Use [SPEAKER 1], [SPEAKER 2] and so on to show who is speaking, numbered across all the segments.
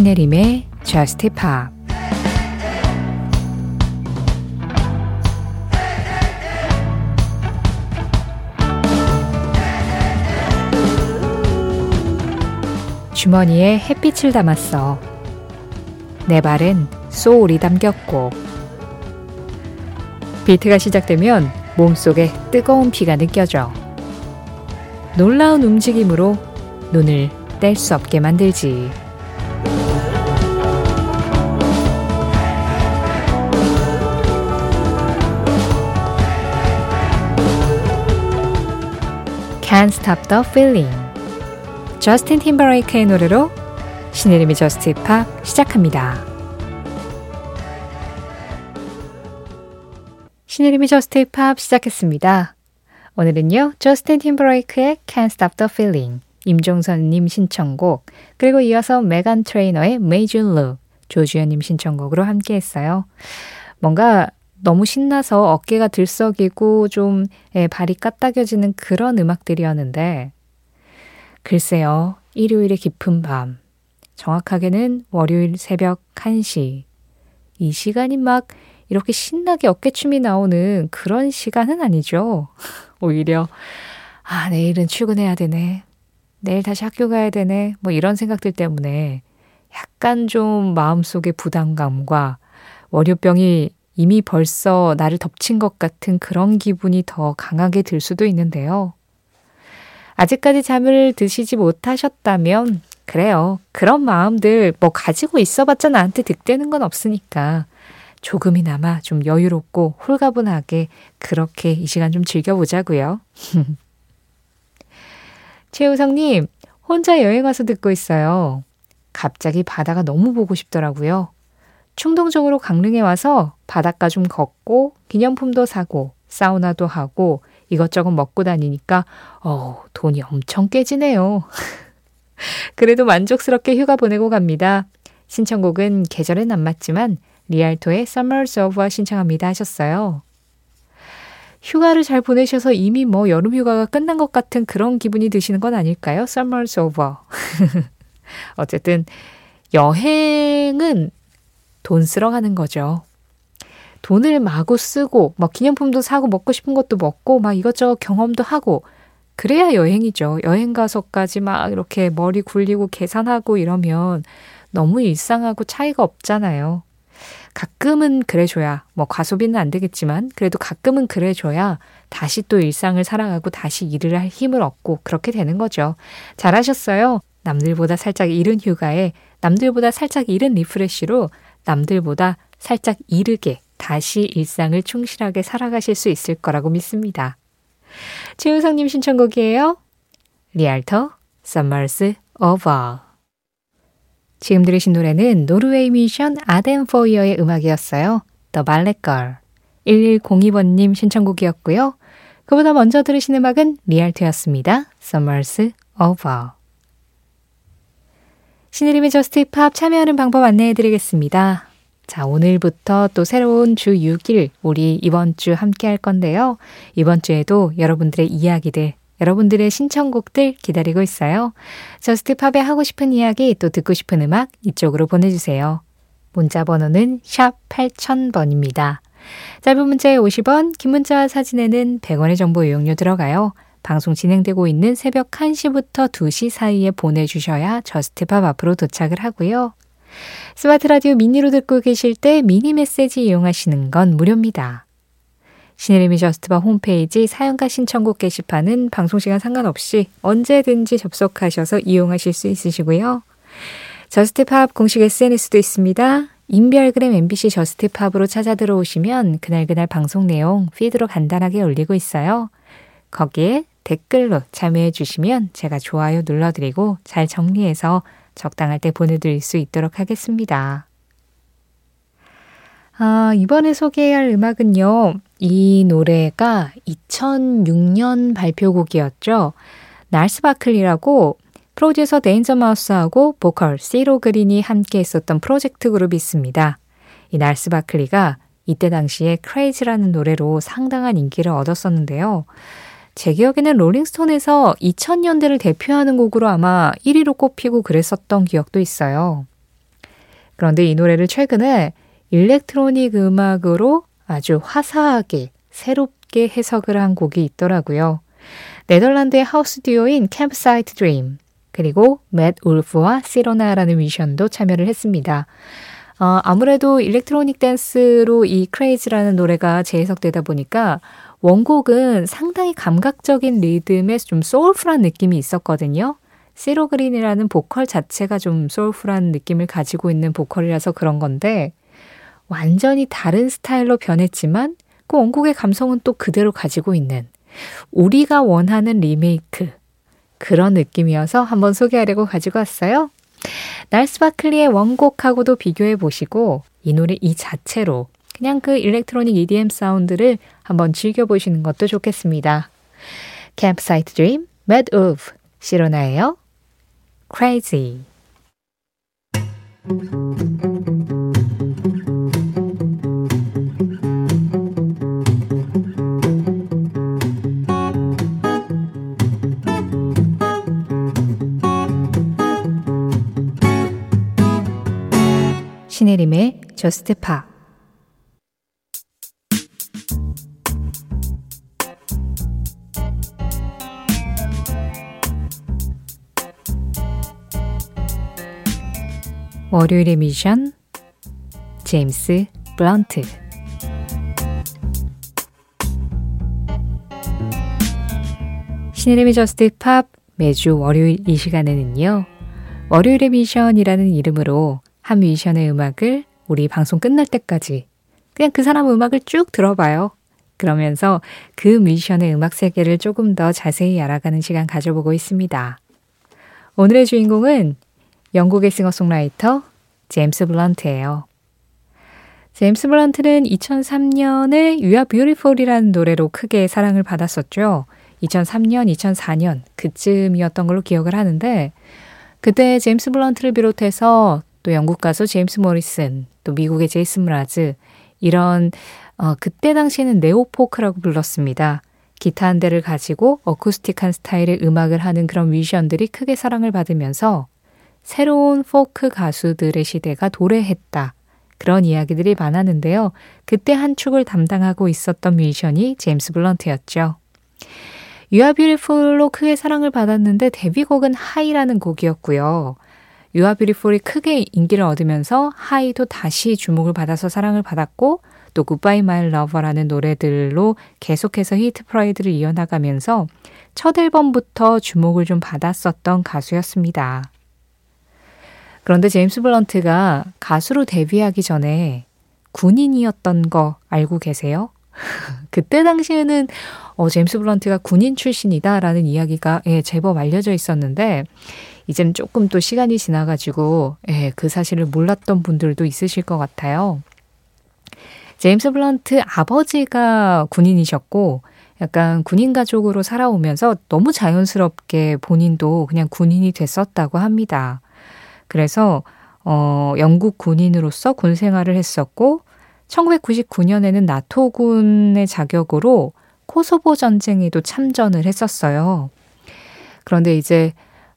[SPEAKER 1] 신혜림의 Just Pop 주머니에 햇빛을 담았어. 내 발은 소울이 담겼고 비트가 시작되면 몸속에 뜨거운 피가 느껴져. 놀라운 움직임으로 눈을 뗄 수 없게 만들지. Can't Stop the Feeling 저스틴 팀버레이크의 노래로 신혜림의 저스트 팝 시작합니다. 신혜림의 JUST POP 시작했습니다. 오늘은요, 저스틴 팀버레이크의 Can't Stop the Feeling, 임종선님 신청곡, 그리고 이어서 메간 트레이너의 Look, 조주현님 신청곡으로 함께 했어요. 뭔가 너무 신나서 어깨가 들썩이고 좀 예, 발이 까딱여지는 그런 음악들이었는데, 글쎄요, 일요일의 깊은 밤, 정확하게는 월요일 새벽 1시. 이 시간이 막 이렇게 신나게 어깨춤이 나오는 그런 시간은 아니죠. 오히려, 아, 내일은 출근해야 되네. 내일 다시 학교 가야 되네. 뭐 이런 생각들 때문에 약간 좀 마음속의 부담감과 월요병이 이미 벌써 나를 덮친 것 같은 그런 기분이 더 강하게 들 수도 있는데요. 아직까지 잠을 드시지 못하셨다면, 그래요. 그런 마음들 뭐 가지고 있어봤자 나한테 득되는 건 없으니까 조금이나마 좀 여유롭고 홀가분하게 그렇게 이 시간 좀 즐겨보자고요. 최우성님, 혼자 여행 와서 듣고 있어요. 갑자기 바다가 너무 보고 싶더라고요. 충동적으로 강릉에 와서 바닷가 좀 걷고 기념품도 사고 사우나도 하고 이것저것 먹고 다니니까 어, 돈이 엄청 깨지네요. 그래도 만족스럽게 휴가 보내고 갑니다. 신청곡은 계절엔 안 맞지만 리알토의 Summers Over 신청합니다 하셨어요. 휴가를 잘 보내셔서 이미 뭐 여름 휴가가 끝난 것 같은 그런 기분이 드시는 건 아닐까요? Summers Over. 어쨌든 여행은 돈 쓰러 가는 거죠. 돈을 마구 쓰고 막 기념품도 사고 먹고 싶은 것도 먹고 막 이것저것 경험도 하고 그래야 여행이죠. 여행 가서까지 막 이렇게 머리 굴리고 계산하고 이러면 너무 일상하고 차이가 없잖아요. 가끔은 그래줘야, 뭐 과소비는 안 되겠지만, 그래도 가끔은 그래줘야 다시 또 일상을 살아가고 다시 일을 할 힘을 얻고 그렇게 되는 거죠. 잘하셨어요. 남들보다 살짝 이른 휴가에 남들보다 살짝 이른 리프레쉬로 남들보다 살짝 이르게 다시 일상을 충실하게 살아가실 수 있을 거라고 믿습니다. 최우성님 신청곡이에요. Rialto, Summer's Over. 지금 들으신 노래는 노르웨이 뮤지션 Aden Foyer의 음악이었어요. The Ballet Girl. 1102번님 신청곡이었고요. 그보다 먼저 들으신 음악은 Rialto였습니다. Summer's Over. 신혜림의 JUST POP 참여하는 방법 안내해 드리겠습니다. 자, 오늘부터 또 새로운 주 6일 우리 이번 주 함께 할 건데요. 이번 주에도 여러분들의 이야기들, 여러분들의 신청곡들 기다리고 있어요. JUST POP에 하고 싶은 이야기 또 듣고 싶은 음악 이쪽으로 보내주세요. 문자 번호는 샵 8000번입니다. 짧은 문자에 50원, 긴 문자와 사진에는 100원의 정보 이용료 들어가요. 방송 진행되고 있는 새벽 1시부터 2시 사이에 보내주셔야 JUST POP 앞으로 도착을 하고요. 스마트 라디오 미니로 듣고 계실 때 미니 메시지 이용하시는 건 무료입니다. 신혜림의 JUST POP 홈페이지 사연과 신청곡 게시판은 방송시간 상관없이 언제든지 접속하셔서 이용하실 수 있으시고요. JUST POP 공식 SNS도 있습니다. 인별그램 MBC JUST POP으로 찾아 들어오시면 그날그날 방송 내용 피드로 간단하게 올리고 있어요. 거기에 댓글로 참여해 주시면 제가 좋아요 눌러드리고 잘 정리해서 적당할 때 보내드릴 수 있도록 하겠습니다. 아, 이번에 소개할 음악은요. 이 노래가 2006년 발표곡이었죠. Gnarls Barkley라고 프로듀서 Danger Mouse하고 보컬 CeeLo Green이 함께 했었던 프로젝트 그룹이 있습니다. 이 Gnarls Barkley가 이때 당시에 Crazy라는 노래로 상당한 인기를 얻었었는데요. 제 기억에는 Rolling Stone에서 2000년대를 대표하는 곡으로 아마 1위로 꼽히고 그랬었던 기억도 있어요. 그런데 이 노래를 최근에 일렉트로닉 음악으로 아주 화사하게 새롭게 해석을 한 곡이 있더라고요. 네덜란드의 하우스 듀오인 Campsite Dream 그리고 맷 울프와 시로나라는 뮤지션도 참여를 했습니다. 어, 아무래도 일렉트로닉 댄스로 이 Crazy라는 노래가 재해석되다 보니까 원곡은 상당히 감각적인 리듬에 좀 soulful한 느낌이 있었거든요. CeeLo Green이라는 보컬 자체가 좀 soulful한 느낌을 가지고 있는 보컬이라서 그런 건데 완전히 다른 스타일로 변했지만 그 원곡의 감성은 또 그대로 가지고 있는 우리가 원하는 리메이크 그런 느낌이어서 한번 소개하려고 가지고 왔어요. Gnarls Barkley의 원곡하고도 비교해 보시고 이 노래 이 자체로 그냥 그 일렉트로닉 EDM 사운드를 한번 즐겨보시는 것도 좋겠습니다. Campsite Dream, Mad of 시로나예요. Crazy 신혜림의 저스트 파 월요일의 뮤지션 제임스 블런트 신혜림의 JUST POP 매주 월요일 이 시간에는요. 월요일의 뮤지션이라는 이름으로 한 뮤지션의 음악을 우리 방송 끝날 때까지 그냥 그 사람 음악을 쭉 들어봐요. 그러면서 그 뮤지션의 음악 세계를 조금 더 자세히 알아가는 시간 가져보고 있습니다. 오늘의 주인공은 영국의 싱어송라이터 제임스 블런트예요. 제임스 블런트는 2003년에 You Are Beautiful이라는 노래로 크게 사랑을 받았었죠. 2003년, 2004년 그쯤이었던 걸로 기억을 하는데 그때 제임스 블런트를 비롯해서 또 영국 가수 제임스 모리슨, 또 미국의 제이슨 므라즈 이런 어, 그때 당시에는 neo folk라고 불렀습니다. 기타 한 대를 가지고 어쿠스틱한 스타일의 음악을 하는 그런 뮤지션들이 크게 사랑을 받으면서 새로운 포크 가수들의 시대가 도래했다. 그런 이야기들이 많았는데요. 그때 한 축을 담당하고 있었던 뮤지션이 제임스 블런트였죠. You Are Beautiful로 크게 사랑을 받았는데 데뷔곡은 High라는 곡이었고요. You Are Beautiful이 크게 인기를 얻으면서 High도 다시 주목을 받아서 사랑을 받았고 또 Goodbye My Lover라는 노래들로 계속해서 히트 퍼레이드를 이어나가면서 첫 앨범부터 주목을 좀 받았었던 가수였습니다. 그런데 제임스 블런트가 가수로 데뷔하기 전에 군인이었던 거 알고 계세요? 그때 당시에는 어, 제임스 블런트가 군인 출신이다라는 이야기가 예, 제법 알려져 있었는데 이제는 조금 또 시간이 지나가지고 예, 그 사실을 몰랐던 분들도 있으실 것 같아요. 제임스 블런트 아버지가 군인이셨고 약간 군인 가족으로 살아오면서 너무 자연스럽게 본인도 그냥 군인이 됐었다고 합니다. 그래서 어, 영국 군인으로서 군 생활을 했었고 1999년에는 나토군의 자격으로 코소보 전쟁에도 참전을 했었어요. 그런데 이제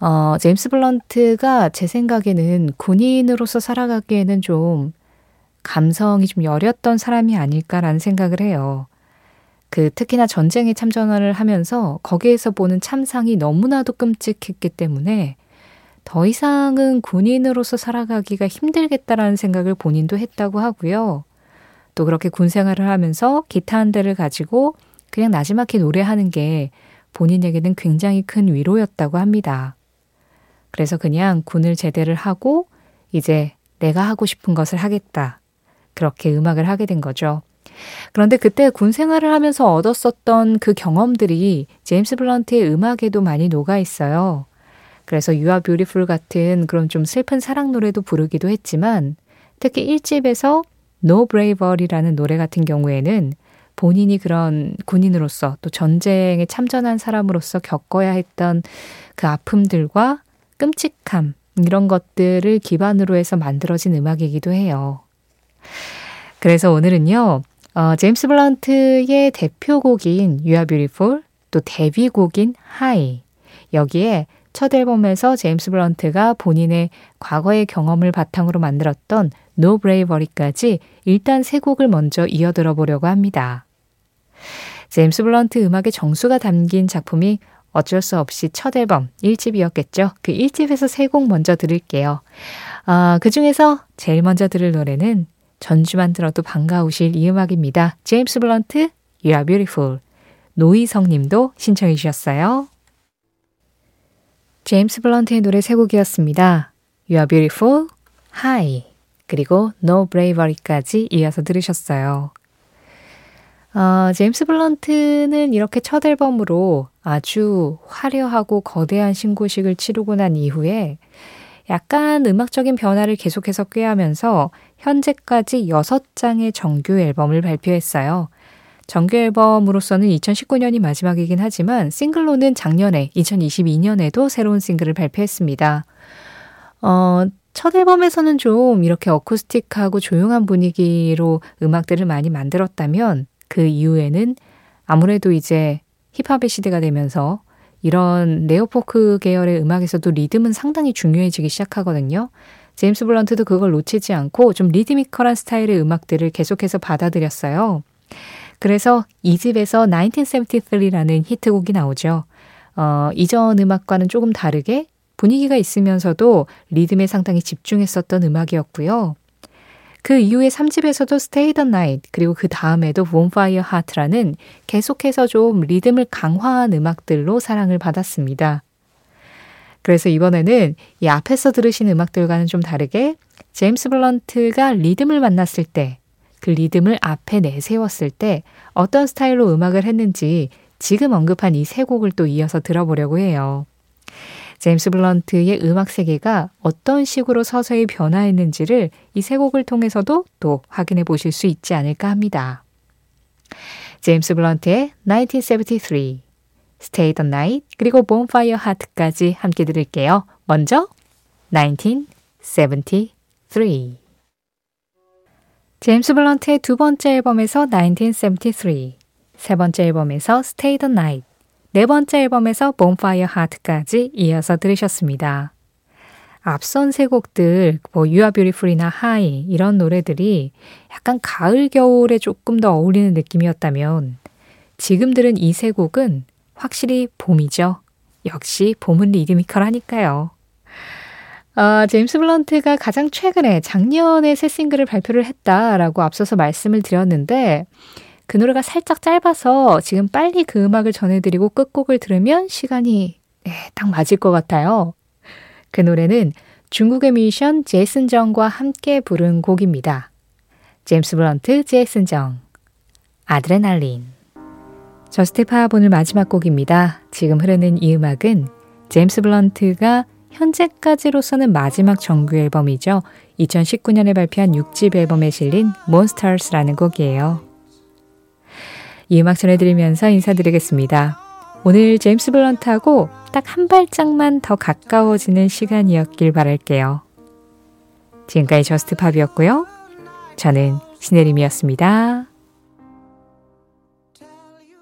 [SPEAKER 1] 어, 제임스 블런트가 제 생각에는 군인으로서 살아가기에는 좀 감성이 좀 여렸던 사람이 아닐까라는 생각을 해요. 그 특히나 전쟁에 참전을 하면서 거기에서 보는 참상이 너무나도 끔찍했기 때문에 더 이상은 군인으로서 살아가기가 힘들겠다라는 생각을 본인도 했다고 하고요. 또 그렇게 군 생활을 하면서 기타 한 대를 가지고 그냥 나지막히 노래하는 게 본인에게는 굉장히 큰 위로였다고 합니다. 그래서 그냥 군을 제대를 하고 이제 내가 하고 싶은 것을 하겠다. 그렇게 음악을 하게 된 거죠. 그런데 그때 군 생활을 하면서 얻었었던 그 경험들이 제임스 블런트의 음악에도 많이 녹아 있어요. 그래서 You're Beautiful 같은 그런 좀 슬픈 사랑 노래도 부르기도 했지만 특히 1집에서 No Bravery라는 노래 같은 경우에는 본인이 그런 군인으로서 또 전쟁에 참전한 사람으로서 겪어야 했던 그 아픔들과 끔찍함, 이런 것들을 기반으로 해서 만들어진 음악이기도 해요. 그래서 오늘은요, 어, 제임스 블런트의 대표곡인 You Are Beautiful, 또 데뷔곡인 High, 여기에 첫 앨범에서 제임스 블런트가 본인의 과거의 경험을 바탕으로 만들었던 No Bravery까지 일단 세 곡을 먼저 이어 들어 보려고 합니다. 제임스 블런트 음악의 정수가 담긴 작품이 어쩔 수 없이 첫 앨범 1집이었겠죠. 그 1집에서 세 곡 먼저 들을게요. 아, 그 중에서 제일 먼저 들을 노래는 전주만 들어도 반가우실 이 음악입니다. 제임스 블런트, You are beautiful. 노희성 님도 신청해 주셨어요. 제임스 블런트의 노래 세 곡이었습니다. You are beautiful, High, 그리고 No Bravery까지 이어서 들으셨어요. 어, 제임스 블런트는 이렇게 첫 앨범으로 아주 화려하고 거대한 신고식을 치르고 난 이후에 약간 음악적인 변화를 계속해서 꾀하면서 현재까지 6장의 정규 앨범을 발표했어요. 정규 앨범으로서는 2019년이 마지막이긴 하지만 싱글로는 작년에 2022년에도 새로운 싱글을 발표했습니다. 어, 첫 앨범에서는 좀 이렇게 어쿠스틱하고 조용한 분위기로 음악들을 많이 만들었다면 그 이후에는 아무래도 이제 힙합의 시대가 되면서 이런 네오포크 계열의 음악에서도 리듬은 상당히 중요해지기 시작하거든요. 제임스 블런트도 그걸 놓치지 않고 좀 리드미컬한 스타일의 음악들을 계속해서 받아들였어요. 그래서 2집에서 1973라는 히트곡이 나오죠. 어, 이전 음악과는 조금 다르게 분위기가 있으면서도 리듬에 상당히 집중했었던 음악이었고요. 그 이후에 3집에서도 Stay the Night 그리고 그 다음에도 Bonfire Heart라는 계속해서 좀 리듬을 강화한 음악들로 사랑을 받았습니다. 그래서 이번에는 이 앞에서 들으신 음악들과는 좀 다르게 제임스 블런트가 리듬을 만났을 때, 그 리듬을 앞에 내세웠을 때 어떤 스타일로 음악을 했는지 지금 언급한 이 세 곡을 또 이어서 들어보려고 해요. 제임스 블런트의 음악 세계가 어떤 식으로 서서히 변화했는지를 이 세 곡을 통해서도 또 확인해 보실 수 있지 않을까 합니다. 제임스 블런트의 1973, Stay the Night, 그리고 Bonfire Heart까지 함께 들을게요. 먼저 1973 제임스 블런트의 두 번째 앨범에서 1973, 세 번째 앨범에서 Stay the Night, 네 번째 앨범에서 Bonfire Heart까지 이어서 들으셨습니다. 앞선 세 곡들, 뭐 You Are Beautiful이나 High 이런 노래들이 약간 가을 겨울에 조금 더 어울리는 느낌이었다면 지금 들은 이 세 곡은 확실히 봄이죠. 역시 봄은 리드미컬하니까요. 아, 제임스 블런트가 가장 최근에 작년에 새 싱글을 발표를 했다라고 앞서서 말씀을 드렸는데 그 노래가 살짝 짧아서 지금 빨리 그 음악을 전해드리고 끝곡을 들으면 시간이 네, 딱 맞을 것 같아요. 그 노래는 중국의 뮤지션 제이슨 장과 함께 부른 곡입니다. 제임스 블런트, 제이슨 장, 아드레날린. Just Pop 오늘 마지막 곡입니다. 지금 흐르는 이 음악은 제임스 블런트가 현재까지로서는 마지막 정규 앨범이죠. 2019년에 발표한 6집 앨범에 실린 Monsters라는 곡이에요. 이 음악 전해드리면서 인사드리겠습니다. 오늘 제임스 블런트하고 딱 한 발짝만 더 가까워지는 시간이었길 바랄게요. 지금까지 저스트팝이었고요. 저는 신혜림이었습니다.